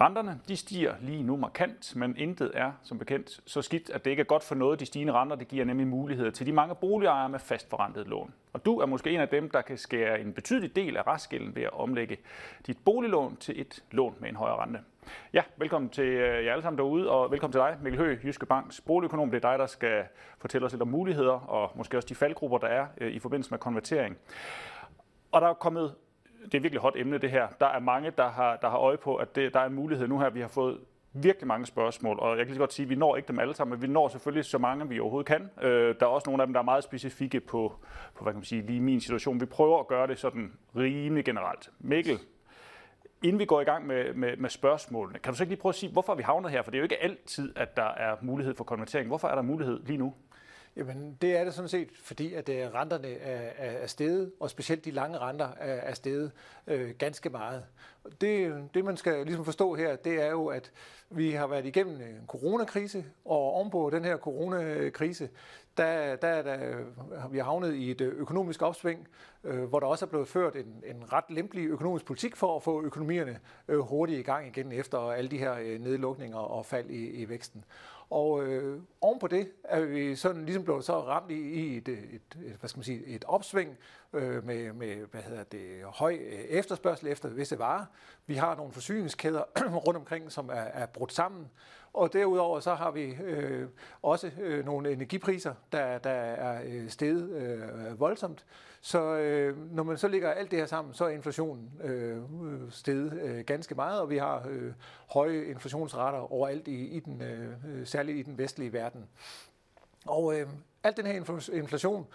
Renterne de stiger lige nu markant, men intet er som bekendt så skidt, at det ikke er godt for noget. De stigende renter det giver nemlig muligheder til de mange boligejere med fastforrentet lån. Og du er måske en af dem, der kan skære en betydelig del af restgælden ved at omlægge dit boliglån til et lån med en højere rente. Ja, velkommen til øh, jer alle sammen derude, og velkommen til dig, Mikkel Høgh, Jyske Banks boligøkonom. Det er dig, der skal fortælle os lidt om muligheder, og måske også de faldgrupper, der er øh, i forbindelse med konvertering. Og der er kommet det er virkelig hot emne det her. Der er mange, der har, der har øje på, at det, der er en mulighed nu her. Vi har fået virkelig mange spørgsmål, og jeg kan lige godt sige, at vi når ikke dem alle sammen, men vi når selvfølgelig så mange, vi overhovedet kan. Øh, der er også nogle af dem, der er meget specifikke på, på hvad kan man sige, lige min situation. Vi prøver at gøre det sådan rimelig generelt. Mikkel, inden vi går i gang med, med, med spørgsmålene, kan du så ikke lige prøve at sige, hvorfor vi havner her? For det er jo ikke altid, at der er mulighed for konvertering. Hvorfor er der mulighed lige nu? Jamen, det er det sådan set, fordi at øh, renterne er, er steget, og specielt de lange renter er, er steget øh, ganske meget. Det, det, man skal ligesom forstå her, det er jo, at vi har været igennem en coronakrise, og ovenpå den her coronakrise, der, der, der øh, vi har havnet i et øh, økonomisk opsving, øh, hvor der også er blevet ført en, en ret lempelig økonomisk politik for at få økonomierne øh, hurtigt i gang igen efter alle de her øh, nedlukninger og fald i, i væksten. Og øh, oven på det er vi sådan ligesom blevet så ramt i, i et, et, et, hvad skal man sige, et opsving øh, med, med hvad hedder det, høj øh, efterspørgsel efter visse varer. Vi har nogle forsyningskæder rundt omkring, som er, er brudt sammen. Og derudover så har vi øh, også øh, nogle energipriser, der, der er øh, steget øh, voldsomt. Så øh, når man så lægger alt det her sammen, så er inflationen øh, steget øh, ganske meget, og vi har øh, høje inflationsrater overalt i, i den, øh, særligt i den vestlige verden. Og øh, alt den her inflation,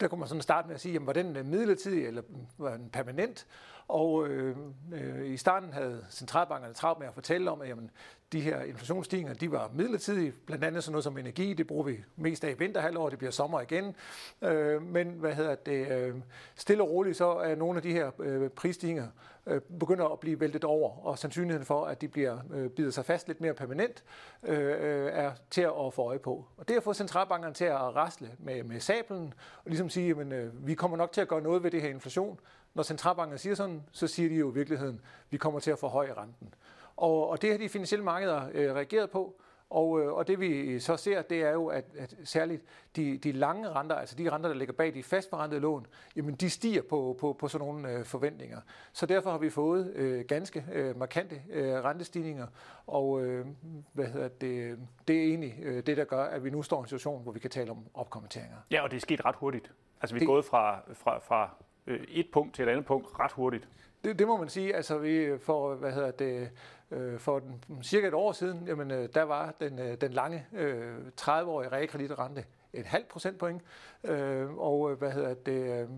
der kunne man sådan starte med at sige, jamen, var den øh, midlertidig eller øh, var den permanent? Og øh, øh, i starten havde centralbankerne travlt med at fortælle om, at jamen, de her inflationsstigninger, de var midlertidige. Blandt andet sådan noget som energi, det bruger vi mest af i vinterhalvåret, det bliver sommer igen. Øh, men hvad hedder det, øh, stille og roligt, så er nogle af de her øh, prisstigninger øh, begynder at blive væltet over, og sandsynligheden for, at de bliver øh, bider sig fast lidt mere permanent, øh, øh er til at få øje på. Og det har fået centralbankerne til at rasle med, med sablen, og ligesom sige, at øh, vi kommer nok til at gøre noget ved det her inflation, når centralbanken siger sådan, så siger de jo i virkeligheden, at vi kommer til at forhøje renten. Og, og det har de finansielle markeder øh, reageret på, og, øh, og det vi så ser, det er jo, at, at særligt de, de lange renter, altså de renter, der ligger bag de fastforrentede lån, jamen de stiger på, på, på sådan nogle øh, forventninger. Så derfor har vi fået øh, ganske øh, markante øh, rentestigninger, og øh, hvad hedder det, det er egentlig øh, det, der gør, at vi nu står i en situation, hvor vi kan tale om opkommenteringer. Ja, og det er sket ret hurtigt. Altså vi er det, gået fra, fra, fra øh, et punkt til et andet punkt ret hurtigt. Det, det må man sige. Altså vi for hvad hedder det øh, for den, cirka et år siden, jamen øh, der var den øh, den lange øh, 30-årige realkreditrente et halvt procentpoint, øh, og øh, hvad hedder det øh,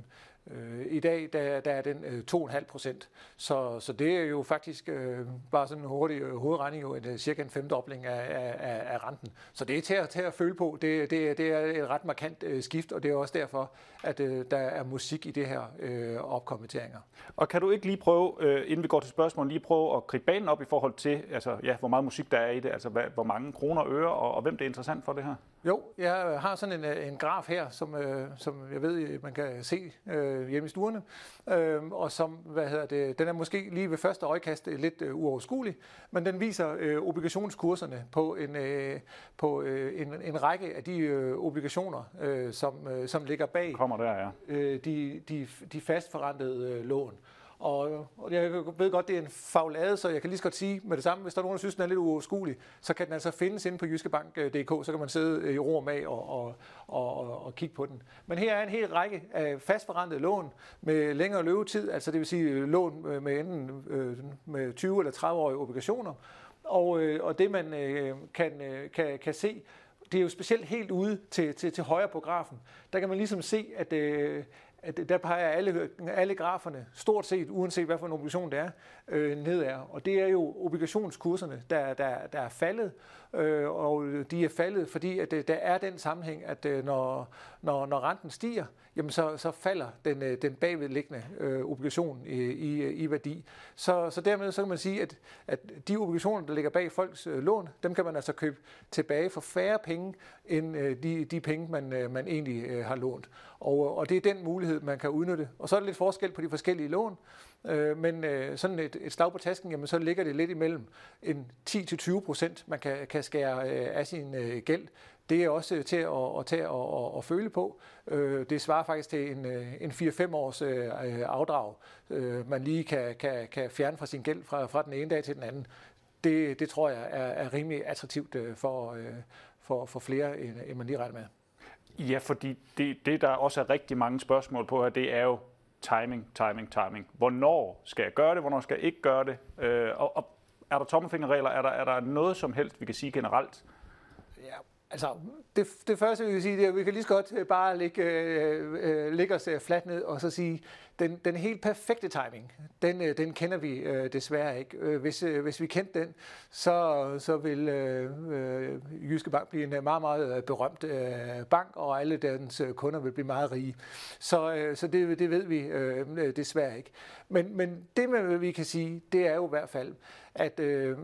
Øh, I dag der, der er den øh, 2,5 procent, så, så det er jo faktisk øh, bare sådan en hurtig øh, hovedregning, jo en, øh, cirka en femdobling af, af, af renten. Så det er til at, til at føle på. Det, det, det er et ret markant øh, skift, og det er også derfor, at øh, der er musik i det her øh, opkommenteringer. Og kan du ikke lige prøve, øh, inden vi går til spørgsmålet, lige prøve at gribe banen op i forhold til, altså, ja, hvor meget musik der er i det, altså hvad, hvor mange kroner og øre, og, og hvem det er interessant for det her? Jo, jeg har sådan en, en graf her, som, øh, som jeg ved, man kan se øh, hjemme i stuerne, øh, og som, hvad hedder det, den er måske lige ved første øjekast lidt øh, uoverskuelig, men den viser øh, obligationskurserne på en, øh, på øh, en, en række af de øh, obligationer, øh, som, øh, som ligger bag Kommer der, ja. øh, de, de, de fastforrentede øh, lån. Og, og jeg ved godt, det er en faglade, så jeg kan lige så godt sige med det samme, hvis der er nogen, der synes, den er lidt uoverskuelig, så kan den altså findes inde på jyskebank.dk, så kan man sidde øh, i ro og og, og, og, og, og kigge på den. Men her er en hel række af fastforrentede lån med længere løbetid, altså det vil sige øh, lån øh, med enten med 20 eller 30 årige obligationer. Og, og det man kan, kan, kan se, det er jo specielt helt ude til, til, til højre på grafen. Der kan man ligesom se, at, at der peger alle, alle graferne, stort set, uanset hvad for en obligation det er, øh, nedad. Og det er jo obligationskurserne, der, der, der er faldet, øh, og de er faldet, fordi at, øh, der er den sammenhæng, at øh, når, når, når renten stiger, jamen så, så falder den, øh, den bagvedliggende øh, obligation i, i, i værdi. Så, så dermed så kan man sige, at, at de obligationer, der ligger bag folks øh, lån, dem kan man altså købe tilbage for færre penge, end øh, de, de penge, man, øh, man egentlig øh, har lånt. Og, og det er den mulighed, man kan udnytte. Og så er der lidt forskel på de forskellige lån, øh, men øh, sådan et, et slag på tasken, jamen, så ligger det lidt imellem en 10-20 procent, man kan, kan skære øh, af sin øh, gæld. Det er også til at, at tage og, og, og føle på. Øh, det svarer faktisk til en, øh, en 4-5 års øh, øh, afdrag, øh, man lige kan, kan, kan fjerne fra sin gæld fra, fra den ene dag til den anden. Det, det tror jeg er, er rimelig attraktivt øh, for, for, for flere, end man lige regner med. Ja, fordi det, det, der også er rigtig mange spørgsmål på her, det er jo timing, timing, timing. Hvornår skal jeg gøre det? Hvornår skal jeg ikke gøre det? Øh, og, og er der tommelfingerregler? Er der, er der noget som helst, vi kan sige generelt? Ja, Altså, det, det første, vi kan sige, det er, at vi kan lige så godt øh, bare lægge, øh, øh, lægge os øh, fladt ned og så sige, den, den helt perfekte timing, den, øh, den kender vi øh, desværre ikke. Øh, hvis, øh, hvis vi kendte den, så, så vil øh, øh Jyske Bank blive en meget, meget berømt øh, bank, og alle dens kunder vil blive meget rige. Så, øh, så det, det ved vi øh, desværre ikke. Men, men det, vi kan sige, det er jo i hvert fald, at øh,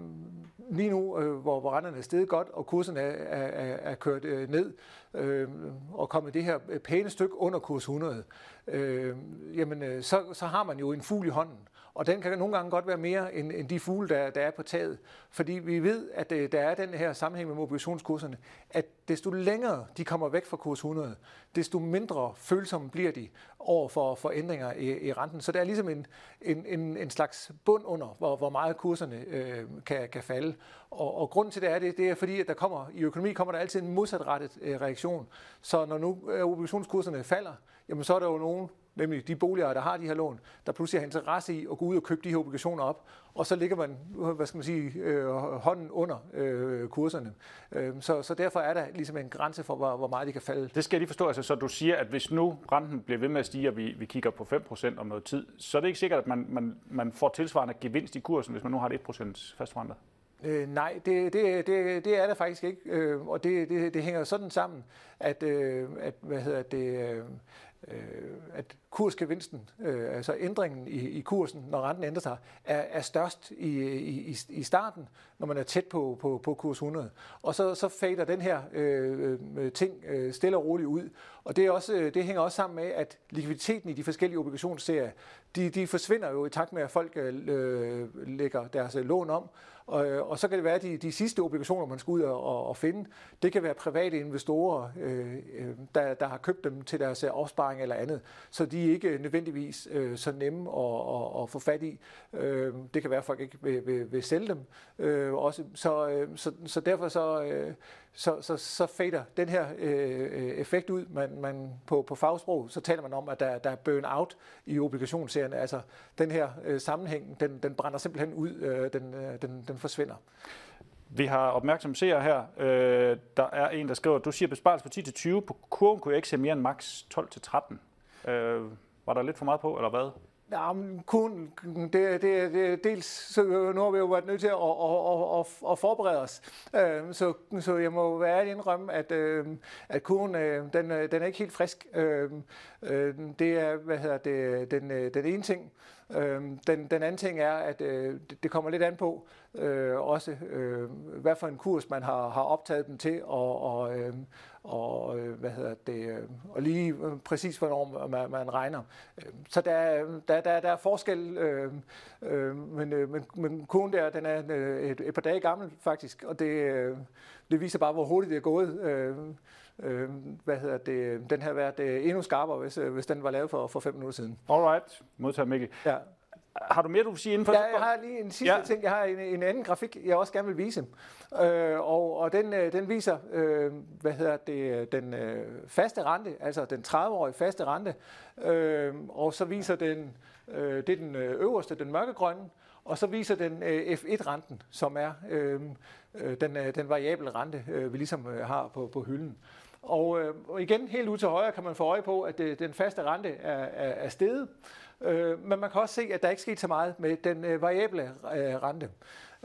lige nu, øh, hvor, hvor renterne er steget godt, og kurserne er, er, er kørt øh, ned, øh, og kommet det her pæne stykke under kurs 100, øh, jamen, øh, så, så har man jo en fugl i hånden. Og den kan nogle gange godt være mere end, end de fugle, der, der er på taget. Fordi vi ved, at øh, der er den her sammenhæng med mobilationskurserne, at desto længere de kommer væk fra kurs 100, desto mindre følsomme bliver de over for, for ændringer i, i renten. Så der er ligesom en, en, en, en slags bund under, hvor, hvor meget kurserne øh, kan, kan falde. Og, og grunden til det er det, det er fordi, at der kommer, i økonomi kommer der altid en modsatrettet øh, reaktion. Så når nu øh, obligationskurserne falder, jamen så er der jo nogen, nemlig de boligejere, der har de her lån, der pludselig har interesse i at gå ud og købe de her obligationer op, og så ligger man, hvad skal man sige, øh, hånden under øh, kurserne. Øh, så, så derfor er der ligesom en grænse for, hvor, hvor meget de kan falde. Det skal jeg lige forstå, altså, så du siger, at hvis nu renten bliver ved med at stige, og vi, vi kigger på 5% om noget tid, så er det ikke sikkert, at man, man, man får tilsvarende gevinst i kursen, hvis man nu har et 1% fastforrentet? Øh, nej, det, det, det, det er det faktisk ikke, øh, og det, det, det hænger sådan sammen, at, øh, at hvad hedder det, øh, øh, at kursgevinsten, øh, altså ændringen i, i kursen, når renten ændrer sig, er, er størst i, i, i starten, når man er tæt på, på, på kurs 100. Og så, så fader den her øh, øh, ting øh, stille og roligt ud. Og det, er også, øh, det hænger også sammen med, at likviditeten i de forskellige obligationsserier, de, de forsvinder jo i takt med, at folk øh, lægger deres øh, lån om. Og, og så kan det være, at de, de sidste obligationer, man skal ud og, og finde, det kan være private investorer, øh, der, der har købt dem til deres opsparing eller andet. Så de er ikke nødvendigvis øh, så nemme at, at, at få fat i. Øh, det kan være, at folk ikke vil, vil, vil sælge dem. Øh, også. Så, øh, så, så derfor så, øh, så, så, så fader den her øh, effekt ud. Man, man, på, på fagsprog, så taler man om, at der, der er burn-out i obligationsserierne. Altså den her øh, sammenhæng, den, den brænder simpelthen ud, øh, den, øh, den, den forsvinder. Vi har opmærksom seere her. Øh, der er en, der skriver, du siger besparelse på 10-20. På kurven kunne jeg ikke se mere end maks 12-13. Øh, var der lidt for meget på, eller hvad? Ja, men kun, det, det, det, dels så øh, nu har vi jo været nødt til at, at, at, at forberede os. Øh, så, så jeg må være ærlig indrømme, at, øh, at kurven, øh, den, øh, den er ikke helt frisk. Øh, det er, hvad hedder det, den, den ene ting. Øhm, den, den anden ting er, at øh, det kommer lidt an på, øh, også øh, hvad for en kurs man har, har optaget dem til, og, og, øhm, og hvad hedder det, og lige præcis hvornår man, man regner. Øhm, så der, der, der, der er forskel, øh, øh, men, øh, men, men kurven der, den er et, et par dage gammel faktisk, og det, øh, det viser bare, hvor hurtigt det er gået. Øh, øh, hvad hedder det, den har været øh, endnu skarpere, hvis, øh, hvis den var lavet for, for fem minutter siden. Alright, modtager Mikkel. Ja. Har du mere, du vil sige inden for Ja, jeg har lige en sidste ja. ting. Jeg har en, en anden grafik, jeg også gerne vil vise. Øh, og, og den, øh, den viser, øh, hvad hedder det, den øh, faste rente, altså den 30-årige faste rente. Øh, og så viser den, øh, det er den øverste, den mørkegrønne. Og så viser den øh, F1-renten, som er øh, den, øh, den variable rente, øh, vi ligesom har på, på hylden. Og, øh, og igen, helt ud til højre kan man få øje på, at det, den faste rente er, er, er steget. Øh, men man kan også se, at der ikke sket så meget med den øh, variable øh, rente.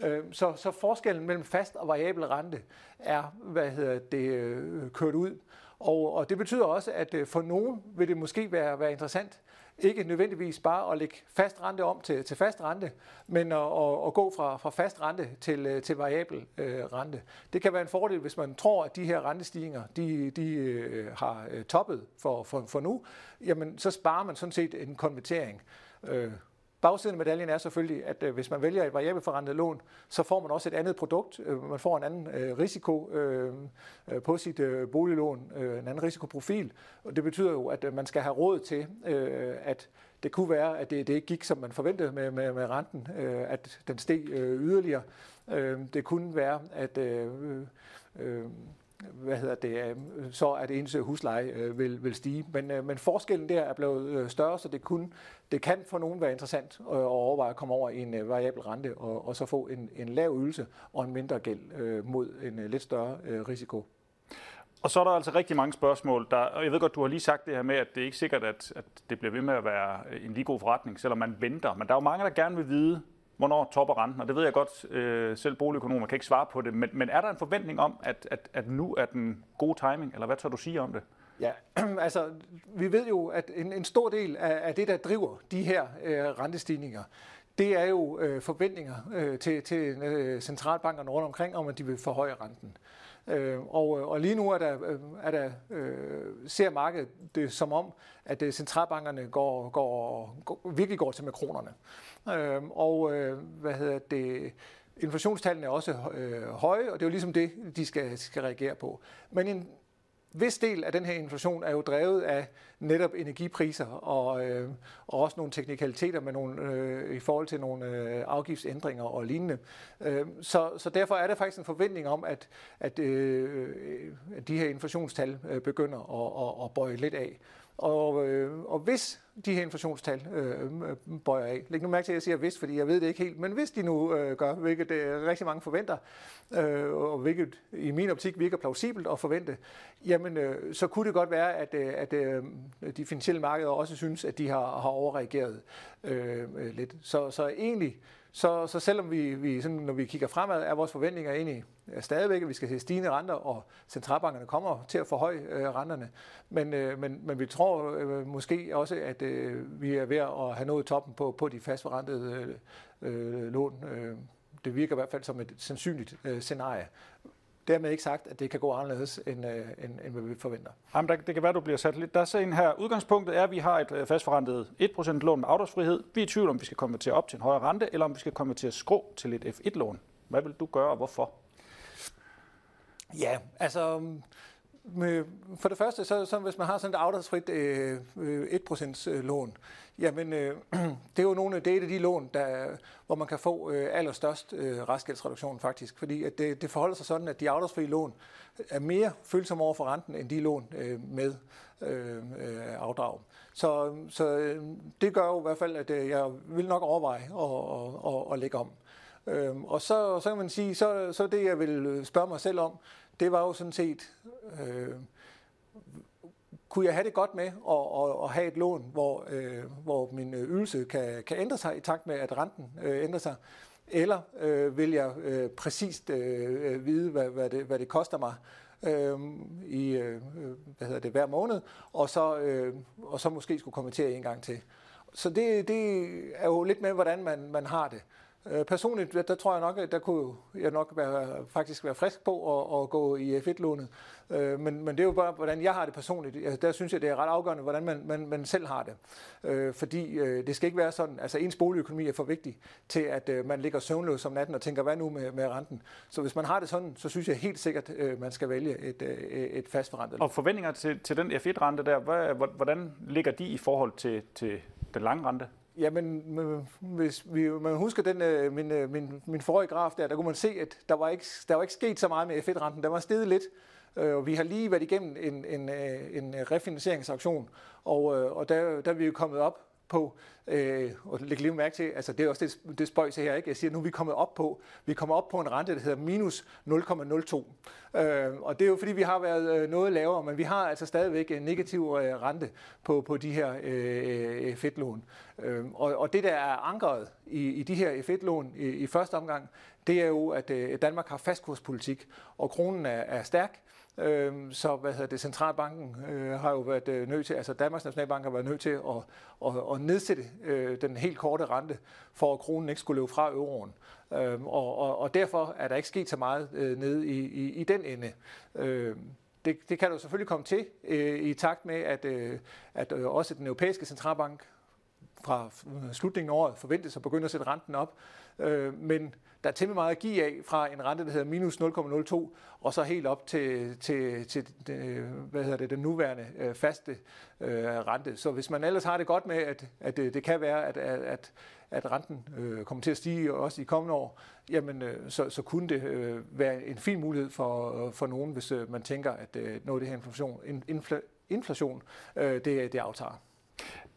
Øh, så, så forskellen mellem fast og variabel rente er, hvad hedder det, øh, kørt ud. Og, og det betyder også, at øh, for nogen vil det måske være, være interessant ikke nødvendigvis bare at lægge fast rente om til, til fast rente, men at, at, at gå fra, fra fast rente til, øh, til variabel øh, rente. Det kan være en fordel, hvis man tror, at de her rentestigninger de, de øh, har øh, toppet for, for, for nu, jamen så sparer man sådan set en konvertering. Øh, Bagsiden af medaljen er selvfølgelig, at øh, hvis man vælger et variabelforrentet lån, så får man også et andet produkt. Øh, man får en anden øh, risiko på sit boliglån, en anden risikoprofil. Og det betyder jo, at man skal have råd til, at det kunne være, at det, det ikke gik, som man forventede med, med, med renten, at den steg yderligere. Det kunne være, at hvad hedder det, øh, så at ens øh, husleje øh, vil, vil stige. Men, men forskellen der er blevet større, så det, kun, det kan for nogen være interessant at overveje at komme over i en variabel rente og, og så få en, en lav ydelse og en mindre gæld mod en lidt større risiko. Og så er der altså rigtig mange spørgsmål. Der, og jeg ved godt, du har lige sagt det her med, at det er ikke sikkert, at, at det bliver ved med at være en lige god forretning, selvom man venter. Men der er jo mange, der gerne vil vide, hvornår topper renten? Og det ved jeg godt, øh, selv boligøkonomer kan ikke svare på det, men, men er der en forventning om, at, at, at nu er den gode timing, eller hvad tør du sige om det? Ja, altså vi ved jo, at en, en stor del af, af det, der driver de her øh, rentestigninger, det er jo øh, forventninger øh, til, til øh, centralbankerne rundt omkring, om at de vil forhøje renten. Øh, og, øh, og lige nu er der, øh, er der, øh, ser markedet det som om, at øh, centralbankerne går, går, går, virkelig går til makronerne. Øh, og øh, hvad hedder det? Inflationstallene er også øh, høje, og det er jo ligesom det, de skal, skal reagere på. Men en vis del af den her inflation er jo drevet af netop energipriser og, øh, og også nogle teknikaliteter med nogle, øh, i forhold til nogle øh, afgiftsændringer og lignende. Øh, så, så derfor er der faktisk en forventning om, at, at, øh, at de her inflationstal øh, begynder at, at, at bøje lidt af. Og, øh, og hvis de her inflationstal øh, bøjer af, læg nu mærke til, at jeg siger hvis, fordi jeg ved det ikke helt, men hvis de nu øh, gør, hvilket øh, rigtig mange forventer, øh, og hvilket i min optik virker plausibelt at forvente, jamen øh, så kunne det godt være, at, øh, at øh, de finansielle markeder også synes, at de har, har overreageret øh, lidt. Så, så egentlig så, så selvom vi, vi sådan, når vi kigger fremad, er vores forventninger egentlig øh, stadigvæk, at vi skal se stigende renter, og centralbankerne kommer til at forhøje øh, renterne. Men, øh, men, men vi tror øh, måske også, at øh, vi er ved at have nået toppen på, på de fastforrentede øh, øh lån. Øh, det virker i hvert fald som et sandsynligt øh, scenarie. Dermed ikke sagt, at det kan gå anderledes, end, øh, end, end hvad vi forventer. Jamen, der, det kan være, du bliver sat lidt. Der er så en her. Udgangspunktet er, at vi har et øh, fastforrentet 1% lån med afdragsfrihed. Vi er i tvivl om, vi skal konvertere op til en højere rente, eller om vi skal konvertere skrå til et F1-lån. Hvad vil du gøre, og hvorfor? Ja, altså for det første, så, så hvis man har sådan et afdragsfrit øh, øh 1% øh, lån, jamen øh, det er jo nogle af, det er de lån, der, hvor man kan få øh, allerstørst øh, restgældsreduktion faktisk, fordi at det, det forholder sig sådan, at de afdragsfrie lån er mere følsomme over for renten, end de lån øh, med øh, øh, afdrag. Så, så øh, det gør jo i hvert fald, at øh, jeg vil nok overveje at, at, at, at lægge om. Øh, og så, så kan man sige, så, så det jeg vil spørge mig selv om, det var jo sådan set, øh, kunne jeg have det godt med at, at, at have et lån, hvor, øh, hvor min øh, ydelse kan, kan ændre sig i takt med, at renten øh, ændrer sig, eller øh, vil jeg øh, præcist øh, øh vide, hvad, hvad, det, hvad det koster mig øh, i øh, øh, hvad hedder det, hver måned, og så, øh, og så måske skulle kommentere en gang til. Så det, det er jo lidt med, hvordan man, man har det. Øh, personligt, der tror jeg nok, at der kunne jeg nok være, faktisk være frisk på at, at gå i øh, F1-lånet. Øh, men, men det er jo bare, hvordan jeg har det personligt. Altså, der synes jeg, det er ret afgørende, hvordan man, man, man selv har det. Øh, fordi øh, det skal ikke være sådan, altså ens boligøkonomi er for vigtig til, at øh, man ligger søvnløs om natten og tænker, hvad nu med, med renten? Så hvis man har det sådan, så synes jeg helt sikkert, man skal vælge et, et fastforrentet Og forventninger til, til den F1-rente der, hvordan ligger de i forhold til, til den lange rente? Jamen, mm, hvis vi, man husker den, øh, min, øh, min, min forrige graf der, der kunne man se, at der var ikke, der var ikke sket så meget med F1-renten. Der var steget lidt, øh, og vi har lige været igennem en, en, en refinansieringsaktion, og, og der, der er vi jo kommet op på, øh, og læg lige mærke til, altså det er også det, det spøjs her, ikke? Jeg siger, nu er vi kommet op på, vi kommer op på en rente, der hedder minus 0,02. Øh, og det er jo fordi, vi har været øh, noget lavere, men vi har altså stadigvæk en negativ øh, rente på, på de her øh, øh fedtlån. Øh, og, og det, der er ankeret i, i de her fedtlån i, i første omgang, det er jo, at øh, Danmark har fastkurspolitik, og kronen er, er stærk, Øh, så hvad hedder det, centralbanken øh, har jo været øh, nødt til, altså Danmarks Nationalbank har været nødt til at, at, at nedsætte øh, den helt korte rente, for at kronen ikke skulle løbe fra euroen. Øh, og, og, og derfor er der ikke sket så meget øh, nede i, i, i den ende. Øh, det, det kan jo selvfølgelig komme til øh, i takt med, at, øh, at øh, også den europæiske centralbank fra øh, slutningen af året forventes at begynde at sætte renten op. Øh, men der er temmelig meget at give af fra en rente, der hedder minus 0,02, og så helt op til, til, til øh, hvad hedder det, den nuværende øh, faste øh, rente. Så hvis man ellers har det godt med, at, at det, det kan være, at, at, at renten øh, kommer til at stige også i kommende år, jamen øh, så, så kunne det øh, være en fin mulighed for, øh, for nogen, hvis øh, man tænker, at øh, noget af det her inflation, infl, inflation øh, det, det aftager.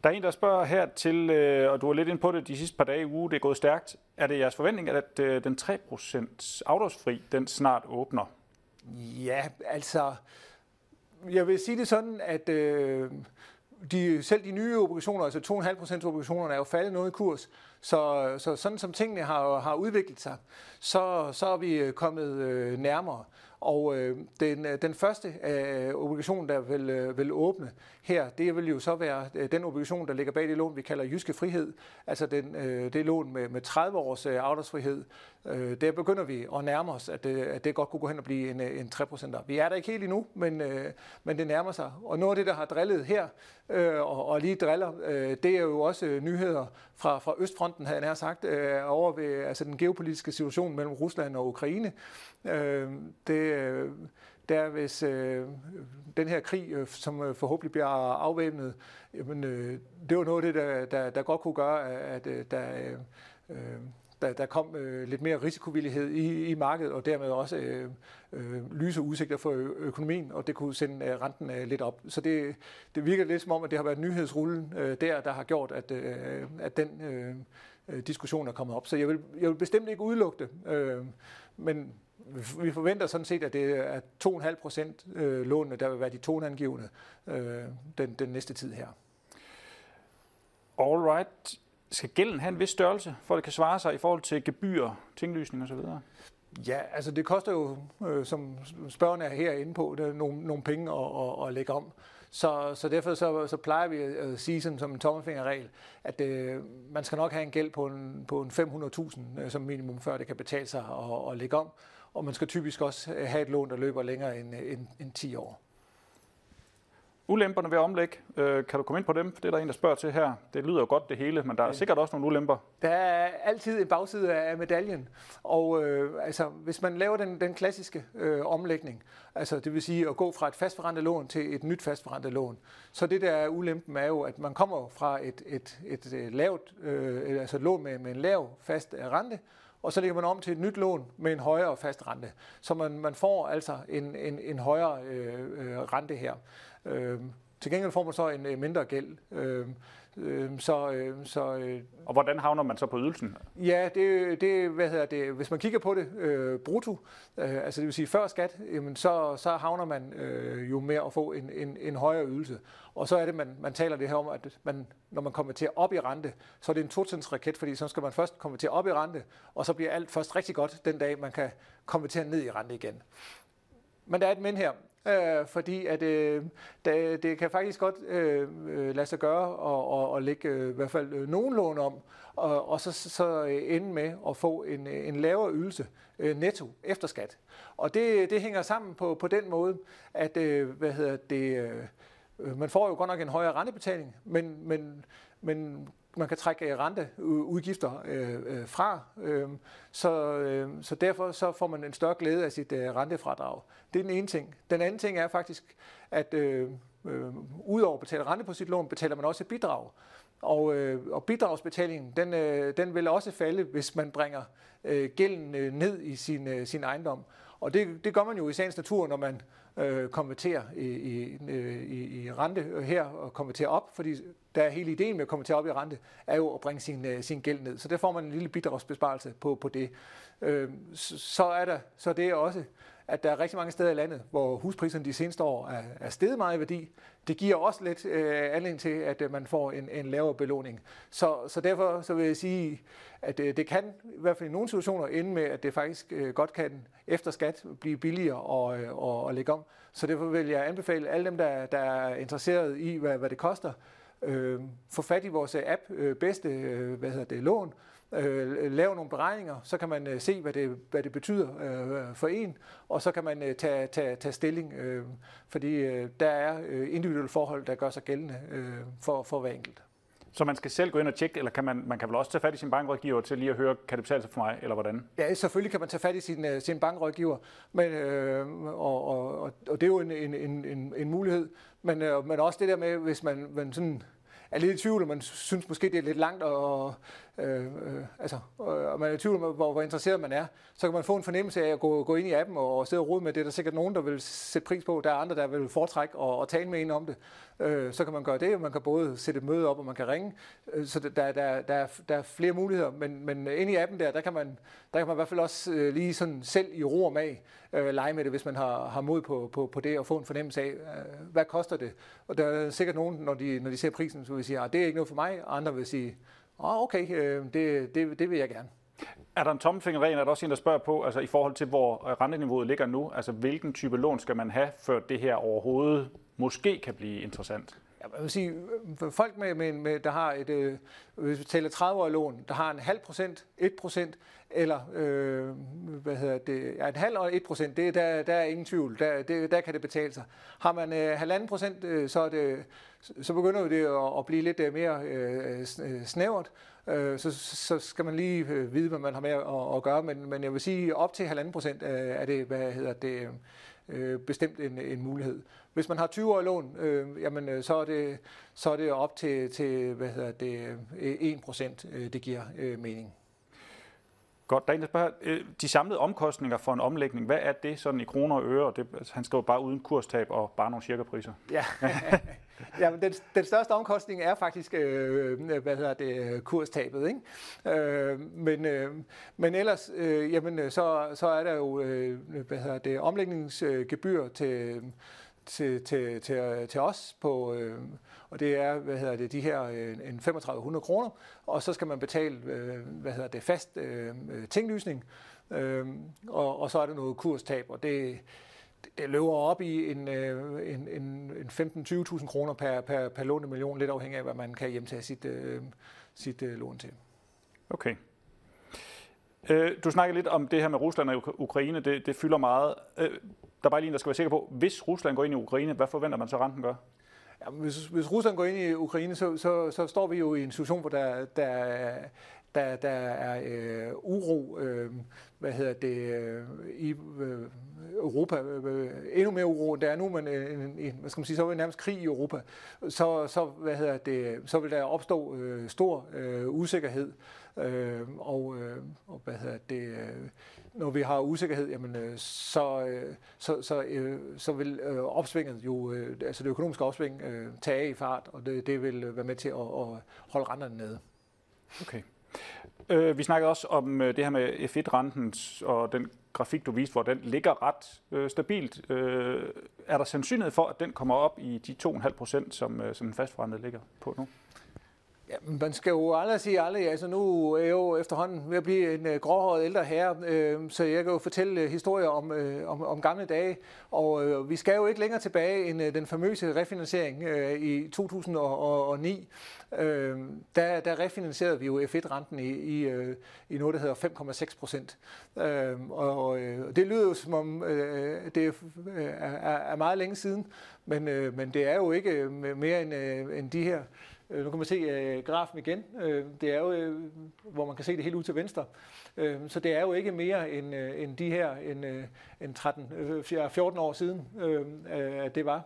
Der er en, der spørger her til, øh, og du er lidt ind på det de sidste par dage i uge, det er gået stærkt. Er det jeres forventning, at øh, den 3% afdragsfri, den snart åbner? Ja, altså, jeg vil sige det sådan, at øh, de, selv de nye obligationer, altså 2,5% obligationerne, er jo faldet noget i kurs. Så, så sådan som tingene har, har udviklet sig, så, så er vi øh, kommet øh, nærmere. Og øh, den, den første øh, obligation, der vil, øh, vil åbne her, det vil jo så være øh, den obligation, der ligger bag det lån, vi kalder Jyske Frihed. Altså den, øh, det lån med, med 30 års øh, afdragsfrihed. Øh, der begynder vi at nærme os, at, det, at det godt kunne gå hen og blive en, øh, en 3%. Vi er der ikke helt endnu, men, øh, men det nærmer sig. Og noget af det, der har drillet her, øh, og, og lige driller, øh, det er jo også nyheder fra, fra Østfronten, havde jeg nær sagt, øh, over ved altså den geopolitiske situation mellem Rusland og Ukraine. Øh, det, er, der hvis øh, den her krig, øh, som øh, forhåbentlig bliver afvæbnet, jamen, øh, det var noget af det, der, der, der godt kunne gøre, at, at øh, der, øh, der, der kom øh, lidt mere risikovillighed i, i markedet, og dermed også øh, øh, lyse udsigter for økonomien, og det kunne sende øh, renten øh, lidt op. Så det, det virker lidt som om, at det har været nyhedsrullen øh, der, der har gjort, at, øh, at den øh, øh diskussion er kommet op. Så jeg vil, jeg vil bestemt ikke udelukke det, øh, men vi forventer sådan set, at det er 2,5 procent øh, lånene, der vil være de toneangivende øh, den, den næste tid her. All right. Skal gælden have en vis størrelse, for at det kan svare sig i forhold til gebyr, tinglysning osv.? Ja, altså det koster jo, øh, som spørgerne er herinde på, det er nogle, nogle penge at, at, at lægge om. Så, så derfor så, så plejer vi at sige sådan, som en tommelfingerregel, at øh, man skal nok have en gæld på en, på en 500.000 øh, som minimum, før det kan betale sig at, at lægge om og man skal typisk også have et lån, der løber længere end, end, end 10 år. Ulemperne ved at omlægge, øh, kan du komme ind på dem? Det er der en, der spørger til her. Det lyder jo godt det hele, men der er sikkert også nogle ulemper. Der er altid en bagside af medaljen. Og øh, altså, hvis man laver den, den klassiske øh, omlægning, altså det vil sige at gå fra et fastforrentet lån til et nyt fastforrentet lån, så det der er ulempen er jo, at man kommer fra et, et, et, et lavt, øh, altså et lån med, med en lav fast rente, og så lægger man om til et nyt lån med en højere fast rente. Så man, man får altså en, en, en højere øh, øh, rente her. Øh, til gengæld får man så en øh, mindre gæld. Øh, Øh, så, øh, så, øh, og hvordan havner man så på ydelsen? Ja, det, det, hvad hedder det, hvis man kigger på det øh, brutto, øh, altså det vil sige før skat, jamen så, så havner man øh, jo med at få en, en, en højere ydelse. Og så er det, man, man taler det her om, at man, når man kommer til op i rente, så er det en totrinsraket, fordi så skal man først komme til op i rente, og så bliver alt først rigtig godt den dag, man kan komme til ned i rente igen. Men der er et men her øh, fordi at øh, det, det kan faktisk godt øh, øh, lade sig gøre og, og, og lægge øh, i hvert fald øh, nogen lån om, og, og så, så øh, ende med at få en, øh, en lavere ydelse øh, netto efter skat. Og det, det hænger sammen på, på den måde, at øh, hvad hedder det, øh, øh man får jo godt nok en højere rentebetaling, men, men, men man kan trække øh, renteudgifter øh, øh fra, øh, så, øh, så derfor så får man en større glæde af sit øh, rentefradrag. Det er den ene ting. Den anden ting er faktisk, at øh, øh, udover at betale rente på sit lån, betaler man også et bidrag. Og, øh, og bidragsbetalingen, den, øh, den vil også falde, hvis man bringer øh, gælden øh, ned i sin, øh, sin ejendom. Og det, det gør man jo i sagens natur, når man øh, konvertere i, i, øh, i, i rente her og konvertere op, fordi der er hele ideen med at konvertere op i rente, er jo at bringe sin, øh, sin gæld ned. Så der får man en lille bidragsbesparelse på, på det. Øh, så er der så det er også at der er rigtig mange steder i landet, hvor huspriserne de seneste år er, er steget meget i værdi. Det giver også lidt øh, anledning til, at øh, man får en, en lavere belåning. Så, så derfor så vil jeg sige, at øh, det kan i hvert fald i nogle situationer ende med, at det faktisk øh, godt kan efter skat blive billigere at, øh, at lægge om. Så derfor vil jeg anbefale alle dem, der, der er interesseret i, hvad, hvad det koster, øh, få fat i vores øh, app, øh, bedste øh, hvad hedder det, lån, øh, lave nogle beregninger, så kan man øh, se, hvad det, hvad det betyder øh, for en, og så kan man øh, tage, tage, tage stilling, øh, fordi øh, der er øh, individuelle forhold, der gør sig gældende øh, for, for hver enkelt. Så man skal selv gå ind og tjekke, eller kan man, man kan vel også tage fat i sin bankrådgiver til lige at høre, kan det betale sig for mig, eller hvordan? Ja, selvfølgelig kan man tage fat i sin, øh, sin bankrådgiver, men, øh, og, og, og, og det er jo en, en, en, en mulighed. Men, øh, men også det der med, hvis man, man sådan er lidt i tvivl, og man synes måske, det er lidt langt, og, øh, øh, altså, øh, og man er i tvivl om, hvor, hvor interesseret man er, så kan man få en fornemmelse af at gå, gå ind i appen og, og sidde og rode med det. Der er sikkert nogen, der vil sætte pris på. Der er andre, der vil foretrække og, og tale med en om det. Øh, så kan man gøre det, og man kan både sætte et møde op, og man kan ringe. Øh, så der, der, der, der, er, der er flere muligheder. Men, men inde i appen der, der kan man, der kan man i hvert fald også øh, lige sådan selv i ro og mag øh, lege med det, hvis man har, har mod på, på, på det, og få en fornemmelse af, øh, hvad koster det. Og der er sikkert nogen, når de, når de ser prisen, så vil sige, at det er ikke noget for mig, og andre vil sige, oh, okay, øh, det, det, det vil jeg gerne. Er der en tommelfingerregel, er der også en, der spørger på, altså i forhold til, hvor øh, renteniveauet ligger nu, altså hvilken type lån skal man have, før det her overhovedet måske kan blive interessant? Jeg vil sige, øh, folk, med, med, med, der har et, øh, hvis vi taler 30 lån, der har en halv procent, 1 procent, eller øh, hvad hedder det, ja, en halv og 1 procent, det, der, der er ingen tvivl, der, det, der kan det betale sig. Har man øh, halvanden procent, øh, så, er det, så begynder det at, at blive lidt øh, mere øh, øh, snævert, øh, så, så skal man lige vide, hvad man har med at, at gøre, men, men jeg vil sige, op til halvanden procent øh, er det, hvad hedder det, øh, bestemt en, en mulighed. Hvis man har 20 år lån, øh, jamen, øh, så, er det, så er det op til, til hvad hedder det, øh, 1 procent, øh, det giver øh, mening. Godt, der er en, der spørger, øh, de samlede omkostninger for en omlægning, hvad er det sådan i kroner og øre? Det, altså, han skriver bare uden kurstab og bare nogle cirka-priser. Ja, ja men den, den største omkostning er faktisk, øh, øh, hvad hedder det, kurstabet. Ikke? Øh, men, øh, men ellers, øh, jamen, øh, så, så er der jo, øh, hvad hedder det, omlægningsgebyr til til, til, til, til os på, øh, og det er, hvad hedder det, de her øh, en 3500 kroner, og så skal man betale, øh, hvad hedder det, fast øh, øh, tinglysning, øh, og, og så er der noget kurstab, og det, det løber op i en, øh, en, en, en 15-20.000 kroner per, per, per låne million, lidt afhængig af, hvad man kan hjemtage sit, øh, sit øh, lån til. Okay. Øh, du snakker lidt om det her med Rusland og Ukraine, det, det fylder meget. Øh, der er bare lige en, der skal være sikker på, hvis Rusland går ind i Ukraine, hvad forventer man så renten gør? Ja, hvis, hvis Rusland går ind i Ukraine, så, så, så står vi jo i en situation, hvor der, der, der, der er øh, uro, øh, hvad hedder det, øh, i øh, Europa, øh, øh endnu mere uro, end der er nu, men øh, en, en, hvad skal man sige, så er det nærmest krig i Europa. Så, så, hvad hedder det, så vil der opstå øh, stor øh, usikkerhed, øh, og, øh, og hvad hedder det, øh, når vi har usikkerhed, jamen, øh, så, øh, så, så, øh, så vil øh, opsvinget jo, altså det økonomiske opsving, tage af i fart, og det, det vil være med til at, at holde renterne nede. Okay. Øh, vi snakkede også om øh, det her med F1-renten og den grafik, du viste, hvor den ligger ret øh, stabilt. Øh, er der sandsynlighed for, at den kommer op i de 2,5 procent, som, øh, som den fastforrentede ligger på nu? Ja, man skal jo aldrig sige aldrig. Altså nu er jeg jo efterhånden ved at blive en øh, gråhåret ældre herre, øh, så jeg kan jo fortælle øh, historier om, øh, om, om gamle dage. Og øh, vi skal jo ikke længere tilbage end øh, den famøse refinansiering øh, i 2009. Øh, der, der refinansierede vi jo F1-renten i, i, øh, i noget, der hedder 5,6 procent. Øh, og øh, det lyder jo som om øh, det øh, er, er meget længe siden, men, øh, men det er jo ikke mere end, øh, end de her Øh, nu kan man se øh, grafen igen. Øh, det er jo, øh, hvor man kan se det helt ud til venstre. Øh, så det er jo ikke mere end, øh, end de her, end, øh, end 13, øh, 14 år siden, øh, at det var.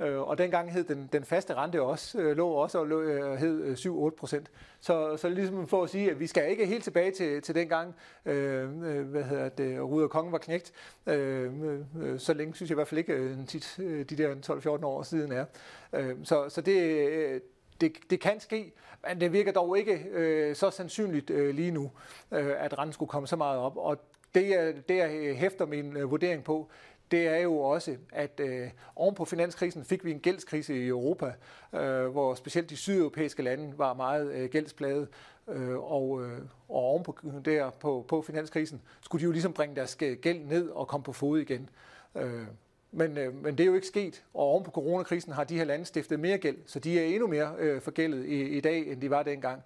Øh, og dengang hed den, den faste rente også, øh, lå også og lå, øh, hed øh, 7-8 procent. Så, så ligesom for at sige, at vi skal ikke helt tilbage til, til dengang, øh, øh hvad hedder det, Ruder Kongen var knægt. Øh, øh, så længe synes jeg i hvert fald ikke, øh, tit, de der 12-14 år siden er. Øh, så, så det, det, det kan ske, men det virker dog ikke øh, så sandsynligt øh, lige nu, øh, at renten skulle komme så meget op. Og det, jeg, det, jeg hæfter min øh, vurdering på, det er jo også, at øh, oven på finanskrisen fik vi en gældskrise i Europa, øh, hvor specielt de sydeuropæiske lande var meget øh, gældsplade. Øh, og, øh, og oven på, der på, på finanskrisen skulle de jo ligesom bringe deres øh, gæld ned og komme på fod igen. Øh, men, øh, men det er jo ikke sket, og oven på coronakrisen har de her lande stiftet mere gæld, så de er endnu mere øh, forgældet i, i dag, end de var dengang.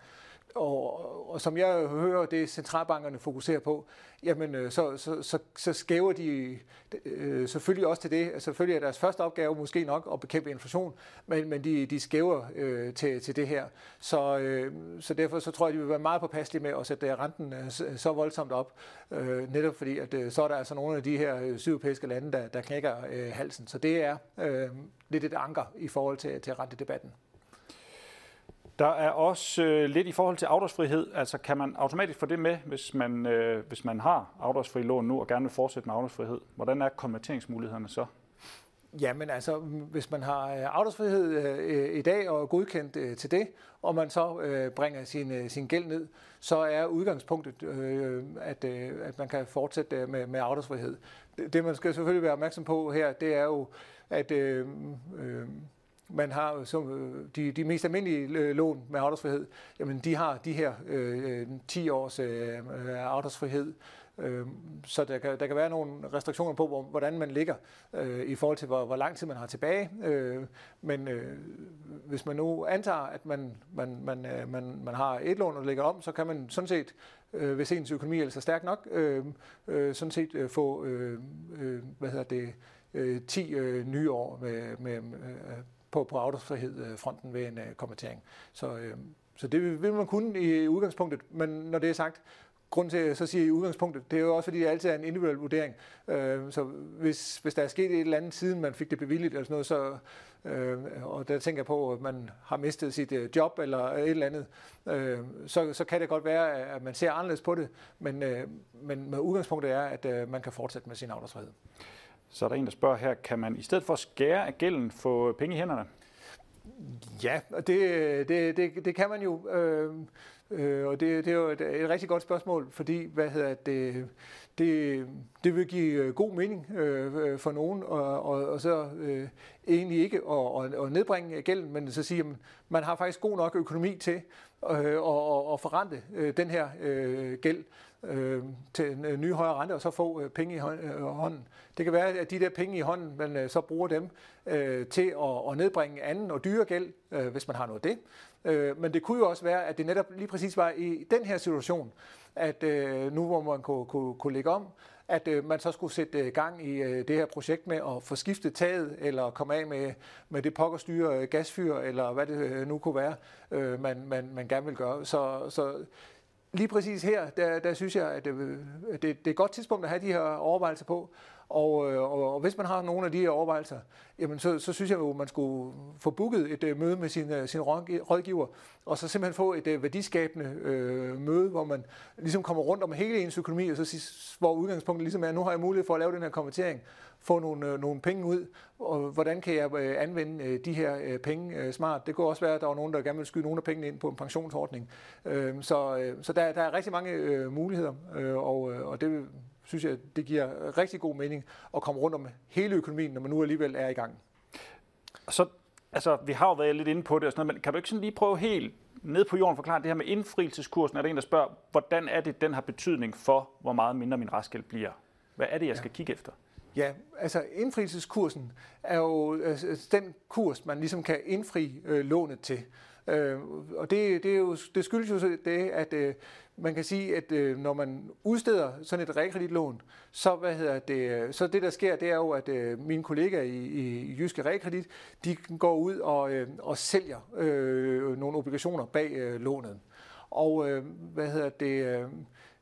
Og, og som jeg hører, det centralbankerne fokuserer på, jamen øh, så, så, så, så skæver de øh, selvfølgelig også til det. Altså, selvfølgelig er deres første opgave måske nok at bekæmpe inflation, men, men de, de skæver øh, til, til det her. Så, øh, så derfor så tror jeg, de vil være meget påpasselige med at sætte øh, renten øh, så voldsomt op. Øh, netop fordi, at øh, så er der altså nogle af de her øh, sydeuropæiske lande, der, der knækker øh, halsen. Så det er øh, lidt et anker i forhold til, til rentedebatten. Der er også øh, lidt i forhold til afdragsfrihed. Altså kan man automatisk få det med, hvis man, øh, hvis man har afdragsfri lån nu og gerne vil fortsætte med afdragsfrihed? Hvordan er konverteringsmulighederne så? Ja, men altså, hvis man har øh, afdragsfrihed øh, i dag og er godkendt øh, til det, og man så øh, bringer sin, øh, sin gæld ned, så er udgangspunktet, øh, at, øh, at man kan fortsætte øh, med, med afdragsfrihed. Det, det, man skal selvfølgelig være opmærksom på her, det er jo, at øh, øh, man har øh, som øh, de, de mest almindelige øh, lån med afdragsfrihed, jamen de har de her øh, 10 års øh, afdragsfrihed. Øh, så der kan, der kan være nogle restriktioner på, hvor, hvordan man ligger øh, i forhold til, hvor, hvor lang tid man har tilbage. Øh, men øh, hvis man nu antager, at man, man, man, øh, man, man har et lån, og ligger om, så kan man sådan set, øh, hvis ens økonomi er så stærk nok, øh, øh, sådan set øh, få øh, øh, hvad hedder det, øh, 10 øh, nye år med, med, med på, på afdragsfrihed-fronten øh, ved en øh, konvertering. Så, øh, så det vil man kunne i udgangspunktet, men når det er sagt, grund til at så siger i udgangspunktet, det er jo også fordi, det altid er en individuel vurdering. Øh, så hvis, hvis der er sket et eller andet siden, man fik det bevilligt eller sådan noget, så, øh, og der tænker jeg på, at man har mistet sit øh, job eller et eller andet, øh, så, så kan det godt være, at man ser anderledes på det, men, øh, men med udgangspunktet er, at øh, man kan fortsætte med sin afdragsfrihed. Så er der en, der spørger her, kan man i stedet for at skære af gælden få penge i hænderne? Ja, og det, det, det, det kan man jo. Øh, øh, og det, det er jo et, et rigtig godt spørgsmål, fordi hvad hedder det, det, det vil give øh, god mening øh, for nogen, og, og, og så øh, egentlig ikke at, at, og nedbringe gælden, men så sige, at man har faktisk god nok økonomi til øh, og, og forrente øh, den her øh, gæld øh, til en øh, ny højere rente, og så få øh, penge i øh, hånden. Det kan være, at de der penge i hånden, man øh, så bruger dem øh, til at, at nedbringe anden og dyre gæld, øh, hvis man har noget af det. Øh, men det kunne jo også være, at det netop lige præcis var i den her situation, at øh, nu hvor man kunne, kunne, kunne lægge om, at øh, man så skulle sætte øh, gang i øh, det her projekt med at få skiftet taget, eller komme af med, med det pokkerstyre øh, gasfyr, eller hvad det øh, nu kunne være, øh, man, man, man gerne vil gøre. Så, så lige præcis her, der, der synes jeg, at øh, det, det, det er et godt tidspunkt at have de her overvejelser på. Og, øh, og, og hvis man har nogle af de her overvejelser, jamen så, så synes jeg jo, at man skulle få booket et uh, møde med sin, uh, sin rådgiver, og så simpelthen få et uh, værdiskabende uh, møde, hvor man ligesom kommer rundt om hele ens økonomi, og så siger, hvor udgangspunktet ligesom er, at nu har jeg mulighed for at lave den her konvertering, få nogle, uh, nogle penge ud, og hvordan kan jeg uh, anvende uh, de her uh, penge uh, smart. Det kunne også være, at der var nogen, der gerne vil skyde nogle af pengene ind på en pensionsordning. Uh, så uh, så der, der er rigtig mange uh, muligheder, uh, og, uh, og det synes jeg, det giver rigtig god mening at komme rundt om hele økonomien, når man nu alligevel er i gang. Så, altså, vi har jo været lidt inde på det og sådan noget, men kan du ikke sådan lige prøve helt ned på jorden forklare det her med indfrielseskursen? Er der en, der spørger, hvordan er det, den har betydning for, hvor meget mindre min restgæld bliver? Hvad er det, jeg skal ja. kigge efter? Ja, altså indfrielseskursen er jo altså, den kurs, man ligesom kan indfri øh, lånet til. Øh, og det, det, er jo, det skyldes jo det, at øh, man kan sige, at øh, når man udsteder sådan et realkreditlån, så, hvad hedder det, så det, der sker, det er jo, at øh, mine kollegaer i, i Jyske Realkredit, de går ud og, øh, og sælger øh, nogle obligationer bag øh, lånet. Og øh, hvad hedder det... Øh,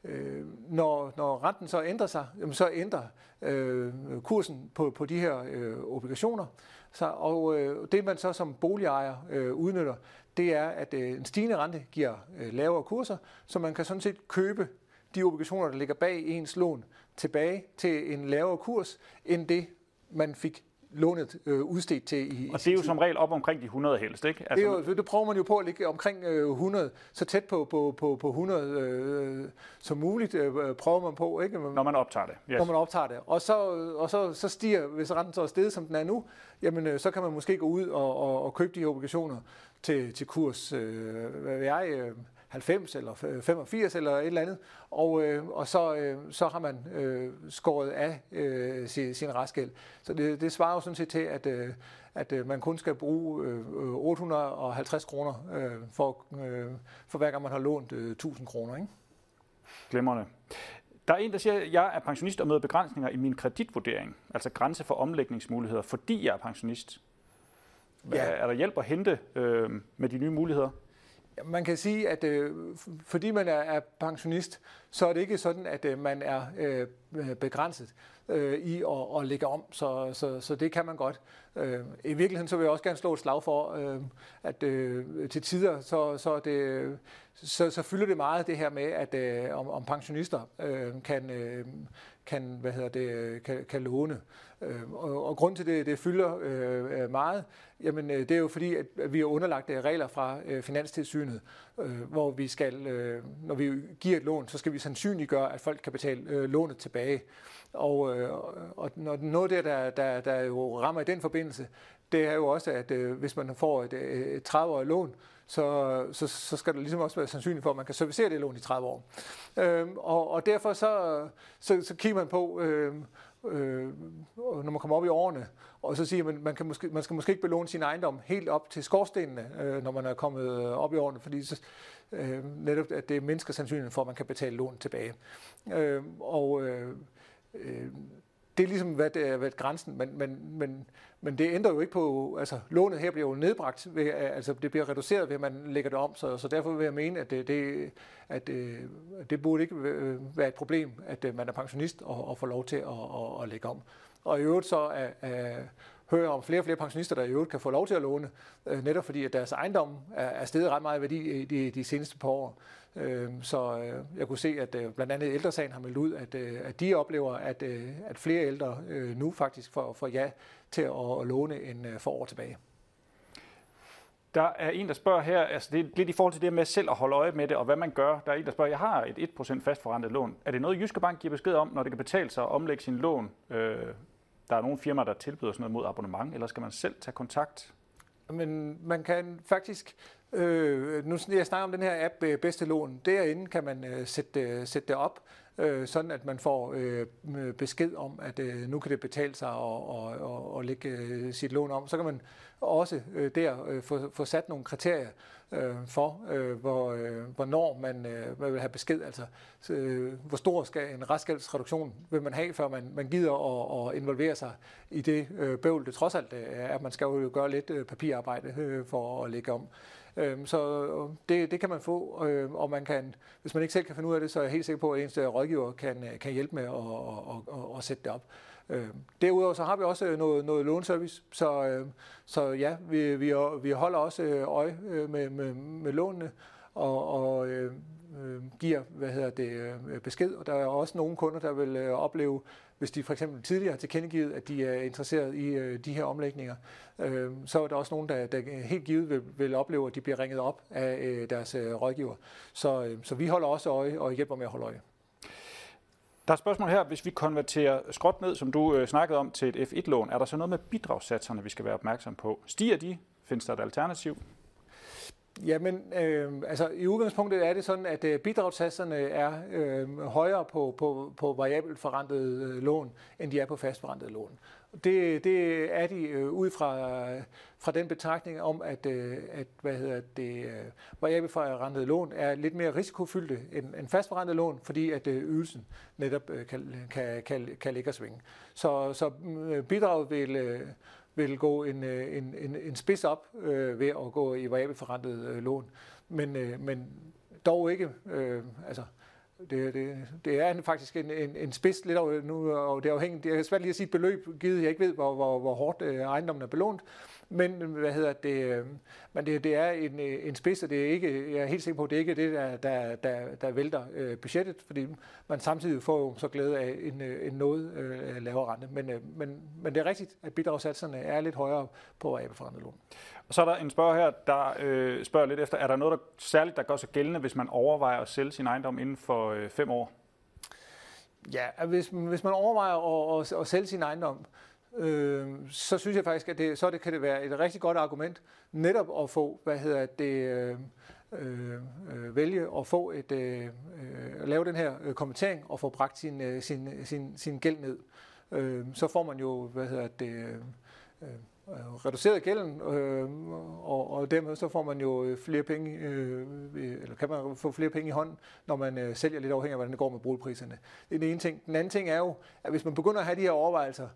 øh når, når renten så ændrer sig, jamen så ændrer øh, kursen på, på de her øh, obligationer. Så, og øh, det man så som boligejer øh, udnytter, det er, at øh, en stigende rente giver øh, lavere kurser, så man kan sådan set købe de obligationer, der ligger bag ens lån, tilbage til en lavere kurs, end det man fik lånet øh, udstedt til. I, og det er jo som regel op omkring de 100 helst, ikke? Altså, det, er jo, det prøver man jo på at ligge omkring øh, 100, så tæt på, på, på, på 100 øh, som muligt øh, prøver man på. Ikke? Når man optager det. Yes. Når man optager det. Og, så, og så, så stiger, hvis renten så er stedet, som den er nu, jamen øh, så kan man måske gå ud og, og, og købe de her obligationer til, til kurs, øh, hvad ved jeg, øh, 90 eller 85 eller et eller andet, og, øh, og så, øh, så har man øh, skåret af øh, sin, sin restgæld. Så det, det svarer jo sådan set til, at, øh, at øh, man kun skal bruge øh, 850 kroner øh, for, øh, for hver gang man har lånt øh, 1000 kroner. Ikke? Glemrende. Der er en, der siger, at jeg er pensionist og møder begrænsninger i min kreditvurdering, altså grænse for omlægningsmuligheder, fordi jeg er pensionist. Ja. Er der hjælp at hente øh, med de nye muligheder? Man kan sige, at øh, fordi man er, er pensionist, så er det ikke sådan, at øh, man er øh, begrænset øh, i at, at lægge om, så, så, så det kan man godt. Øh, I virkeligheden så vil jeg også gerne slå et slag for, øh, at øh, til tider, så, så, det, så, så fylder det meget det her med, at øh, om, om pensionister øh, kan, øh, kan, hvad hedder det, kan, kan låne. Øh, og, og grund til det, det fylder øh, øh meget, jamen øh, det er jo fordi, at vi har underlagt øh, regler fra øh, Finanstilsynet, øh, hvor vi skal, øh, når vi giver et lån, så skal vi sandsynliggøre, at folk kan betale øh, lånet tilbage. Og, øh, og når noget der, der, der, der jo rammer i den forbindelse, det er jo også, at øh, hvis man får et, et 30-årigt lån, så, så, så skal der ligesom også være sandsynligt for, at man kan servicere det lån i 30 år. Øh, og, og derfor så, så, så kigger man på, øhm, øh, øh, når man kommer op i årene, og så siger man, man, kan måske, man skal måske ikke belåne sin ejendom helt op til skorstenene, øh, når man er kommet øh, op i årene, fordi så, øh, netop at det mindsker sandsynligheden for, at man kan betale lån tilbage. Øh, og øh, øh, det er ligesom, hvad, det er, hvad grænsen, men, men, men, men det ændrer jo ikke på, altså lånet her bliver jo nedbragt, ved, altså det bliver reduceret ved, at man lægger det om, så, så derfor vil jeg mene, at det, det, at, at det burde ikke øh, være et problem, at øh, man er pensionist og, og får lov til at, at, at lægge om. Og i øvrigt så er, er hører om flere og flere pensionister, der i øvrigt kan få lov til at låne, netop fordi at deres ejendom er, er steget ret meget i værdi de, de seneste par år. Øhm, øh, så jeg kunne se, at øh, blandt andet ældresagen har meldt ud, at, øh, at de oplever, at, øh, at flere ældre nu faktisk får, får ja til at, låne en for år tilbage. Der er en, der spørger her, altså det er lidt i forhold til det med selv at holde øje med det, og hvad man gør. Der er en, der spørger, jeg har et 1% fastforrentet lån. Er det noget, Jyske Bank giver besked om, når det kan betale sig at omlægge sin lån? Øh, der er nogle firmaer, der tilbyder sådan noget mod abonnement, eller skal man selv tage kontakt? Men man kan faktisk, øh, nu jeg snakker om den her app øh, Bedste Lån, derinde kan man øh, sætte, sætte det op, øh, sådan at man får øh, besked om, at øh, nu kan det betale sig at, og, og, og lægge øh, sit lån om. Så kan man også øh, der øh, få, få sat nogle kriterier øh, for, øh, hvor, øh, hvornår man, øh, man vil have besked. Altså, øh, hvor stor skal en restgældsreduktion vil man have, før man, man gider at, at involvere sig i det øh, bøvl, det trods alt øh, er, at man skal jo gøre lidt øh, papirarbejde øh, for at lægge om. Øhm, så øh, det, det kan man få, øh, og man kan, hvis man ikke selv kan finde ud af det, så er jeg helt sikker på, at ens øh, rådgiver kan, kan hjælpe med at, at, at, at sætte det op. Øh, derudover så har vi også øh, noget, noget lånservice, så, øh, så ja, vi, vi, vi holder også øh, øje med, med, med lånene, og, og øh, giver hvad hedder det, besked. Og der er også nogle kunder, der vil opleve hvis de for eksempel tidligere har tilkendegivet, at de er interesseret i de her omlægninger, øh, så er der også nogen, der, der helt givet vil, vil opleve, at de bliver ringet op af øh, deres øh, rådgiver. Så, øh, så vi holder også øje og hjælper med at holde øje. Der er et spørgsmål her. Hvis vi konverterer skråt ned, som du øh, snakkede om, til et F1-lån, er der så noget med bidragssatserne, vi skal være opmærksom på? Stiger de? Findes der et alternativ? Jamen, øh, altså i udgangspunktet er det sådan, at øh, bidragssatserne er øh, højere på, på, på variabelt forrentede øh, lån, end de er på fastforrentede lån. Det, det er de øh, ud fra, øh, fra den betragtning om, at, øh, at hvad hedder det, øh, variabelforrentede lån er lidt mere risikofyldte end, end fastforrentede lån, fordi at øh, ydelsen netop øh, kan, kan, kan, kan ligge og svinge. Så, så øh, bidraget vil... Øh, vil gå en, øh, en, en, en spids op øh, ved at gå i variabelforrentede øh, lån. Men, øh, men dog ikke, øh, altså det, det, det er faktisk en, en, en spids lidt nu, og det er afhængigt, det er svært lige at sige et beløb, givet jeg ikke ved, hvor, hvor, hvor hårdt øh, ejendommen er belånt, men hvad hedder det, men det, det er en, en spids, og det er ikke, jeg er helt sikker på, at det ikke er det, der, der, der, der vælter budgettet, fordi man samtidig får jo så glæde af en, en noget lavere rente. Men, men, men det er rigtigt, at bidragssatserne er lidt højere på AB-forrentet lån. Og så er der en spørger her, der øh, spørger lidt efter, er der noget der, særligt, der gør sig gældende, hvis man overvejer at sælge sin ejendom inden for øh, fem år? Ja, hvis, hvis man overvejer at, at, at sælge sin ejendom, øh, så synes jeg faktisk, at det, så det, kan det være et rigtig godt argument netop at få, hvad hedder det, øh, øh, øh vælge at få et, øh, øh lave den her øh, kommentering og få bragt sin, øh, sin, sin, sin gæld ned. Øh, så får man jo, hvad hedder det, øh, reduceret gælden, øh, og, og dermed så får man jo flere penge, øh, eller kan man få flere penge i hånden, når man øh, sælger lidt afhængig af, hvordan det går med boligpriserne. Det er den ene ting. Den anden ting er jo, at hvis man begynder at have de her overvejelser,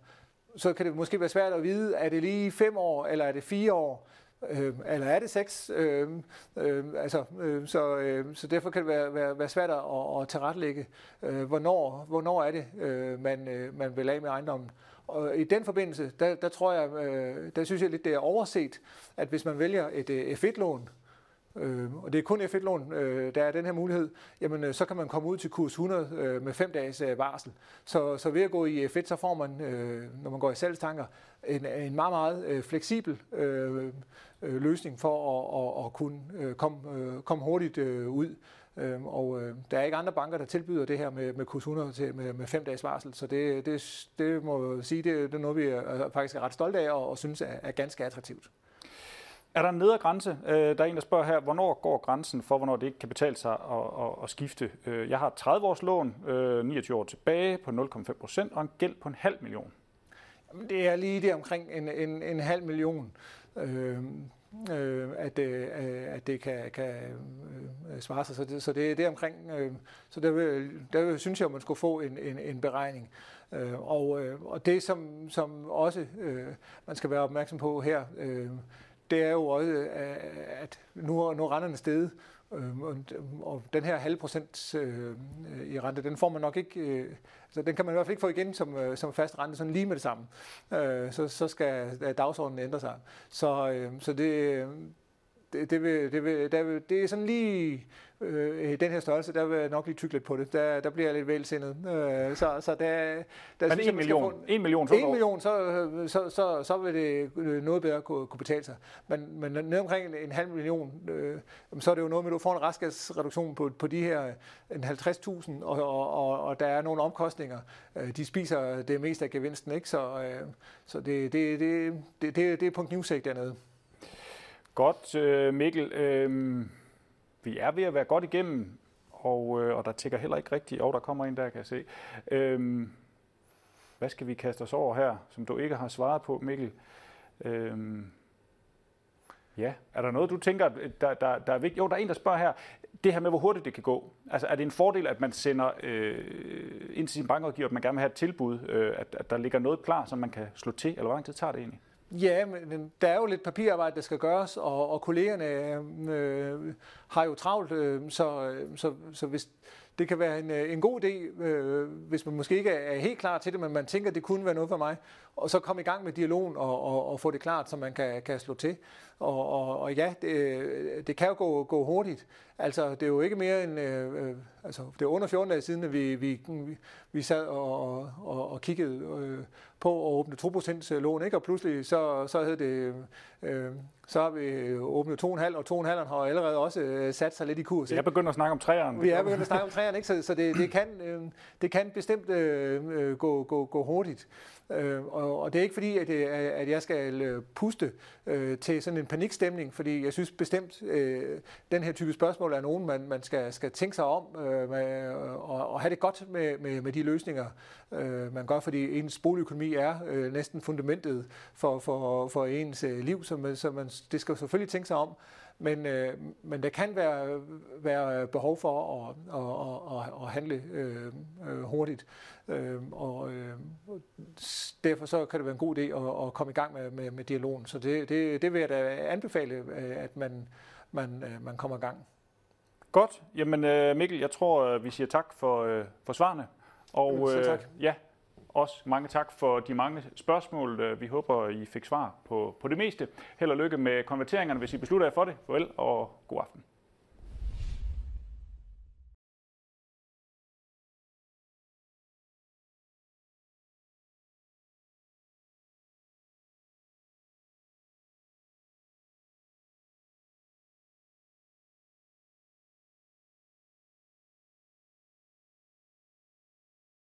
så kan det måske være svært at vide, er det lige fem år, eller er det fire år, øh, eller er det seks? Øh, øh, altså, øh, så, øh, så derfor kan det være, være, være svært at, at tilrettelægge, øh, hvornår, hvornår er det, øh, man, øh, man vil af med ejendommen. Og i den forbindelse, der, der tror jeg, øh, der synes jeg lidt, det er overset, at hvis man vælger et øh, F1-lån, øh, og det er kun F1-lån, øh, der er den her mulighed, jamen øh, så kan man komme ud til kurs 100 øh, med fem dages øh, varsel. Så, så ved at gå i øh, F1, så får man, øh, når man går i salgstanker, en, en meget, meget øh, fleksibel øh, øh, løsning for at, at, at kunne øh, komme, øh, komme hurtigt øh, ud. Øh, og øh, der er ikke andre banker, der tilbyder det her med, med kurs 100 til, med, med fem dages varsel, så det, det, det må jeg sige, det, det er noget, vi er, øh, faktisk er ret stolte af og, og synes er, er ganske attraktivt. Er der en nedre grænse? Øh, der er en, der spørger her, hvornår går grænsen for, hvornår det ikke kan betale sig at, at, at skifte? Øh, jeg har 30 års lån, 29 år tilbage på 0,5 procent og en gæld på en halv million. Det er lige det omkring en, en, en halv million. Øh, øh, at, øh, at det kan, kan øh, svare sig. Så det, så det, det er omkring, øh, så der, vil, der synes jeg, at man skulle få en, en, en beregning. Øh, og, øh, og det, som, som også øh, man skal være opmærksom på her, øh, det er jo også, øh, at nu, nu renterne steget, øh, og, den her halv procent øh, i rente, den får man nok ikke, øh, så den kan man i hvert fald ikke få igen som, øh, som fast rente, sådan lige med det samme. Øh, så, så skal øh, dagsordenen ændre sig. Så, øh, så det, øh, det, det, vil, det, vil, der vil, det er sådan lige øh, i den her størrelse, der vil jeg nok lige tykke lidt på det. Der, der bliver jeg lidt vælsindet. Øh, så, så der, der Men en million, få, en million, en million så, så, så, så vil det noget bedre kunne, kunne betale sig. Men, men ned omkring en, halv million, øh, så er det jo noget med, at du får en restgasreduktion på, på de her en 50.000, og, og, og, og der er nogle omkostninger. Øh, de spiser det meste af gevinsten, ikke? Så, øh, så det, det, det, det, det, det er på en knivsæk dernede. Godt, øh, Mikkel. Øh, vi er ved at være godt igennem, og, øh, og der tækker heller ikke rigtigt. Og der kommer en der, kan jeg se. Øh, hvad skal vi kaste os over her, som du ikke har svaret på, Mikkel? Øh, ja, er der noget, du tænker, øh, der, der, der er vigtigt? Jo, der er en, der spørger her. Det her med, hvor hurtigt det kan gå. Altså, er det en fordel, at man sender øh, ind til sin bankrådgiver, at man gerne vil have et tilbud, øh, at, at der ligger noget klar, som man kan slå til, eller hvor lang tid tager det egentlig? Ja, men der er jo lidt papirarbejde, der skal gøres, og, og kollegerne øh, har jo travlt, øh, så, øh, så, så hvis det kan være en, øh, en god idé, øh, hvis man måske ikke er helt klar til det, men man tænker, at det kunne være noget for mig, og så komme i gang med dialogen og, og, og få det klart, så man kan, kan slå til. Og, og, og ja, det, øh, det kan jo gå, gå hurtigt. Altså, det er jo ikke mere end, øh, øh altså, det er under 14 dage siden, at vi, vi, vi sad og, og, og kiggede øh, på at åbne 2% lån, ikke? og pludselig så, så havde det, øh, så har vi åbnet 2,5, og 2,5 har allerede også øh, sat sig lidt i kurs. Jeg begynder at snakke om træerne. Vi er begyndt at snakke om træerne, ikke? så, så det, det, kan, øh, det kan bestemt øh, øh gå, gå, gå hurtigt. Øh, og, og det er ikke fordi, at, at jeg skal øh, puste øh, til sådan en panikstemning, fordi jeg synes bestemt, øh, den her type spørgsmål er nogen, man, man skal, skal tænke sig om øh, med, og, og have det godt med, med, med de løsninger, øh, man gør, fordi ens boligøkonomi er øh, næsten fundamentet for, for, for ens øh, liv, man, så man, det skal selvfølgelig tænke sig om. Men, øh, men der kan være, være behov for at, at, at, at handle øh, øh, hurtigt. Øh, og øh, derfor så kan det være en god idé at, at komme i gang med, med, med dialogen. Så det, det, det vil jeg da anbefale, øh, at man, man, øh, man kommer i gang. Godt. Jamen Mikkel, jeg tror, vi siger tak for, for svarene. Og, så tak. ja, også mange tak for de mange spørgsmål. Øh, vi håber, I fik svar på, på det meste. Held og lykke med konverteringerne, hvis I beslutter jer for det. Farvel og god aften.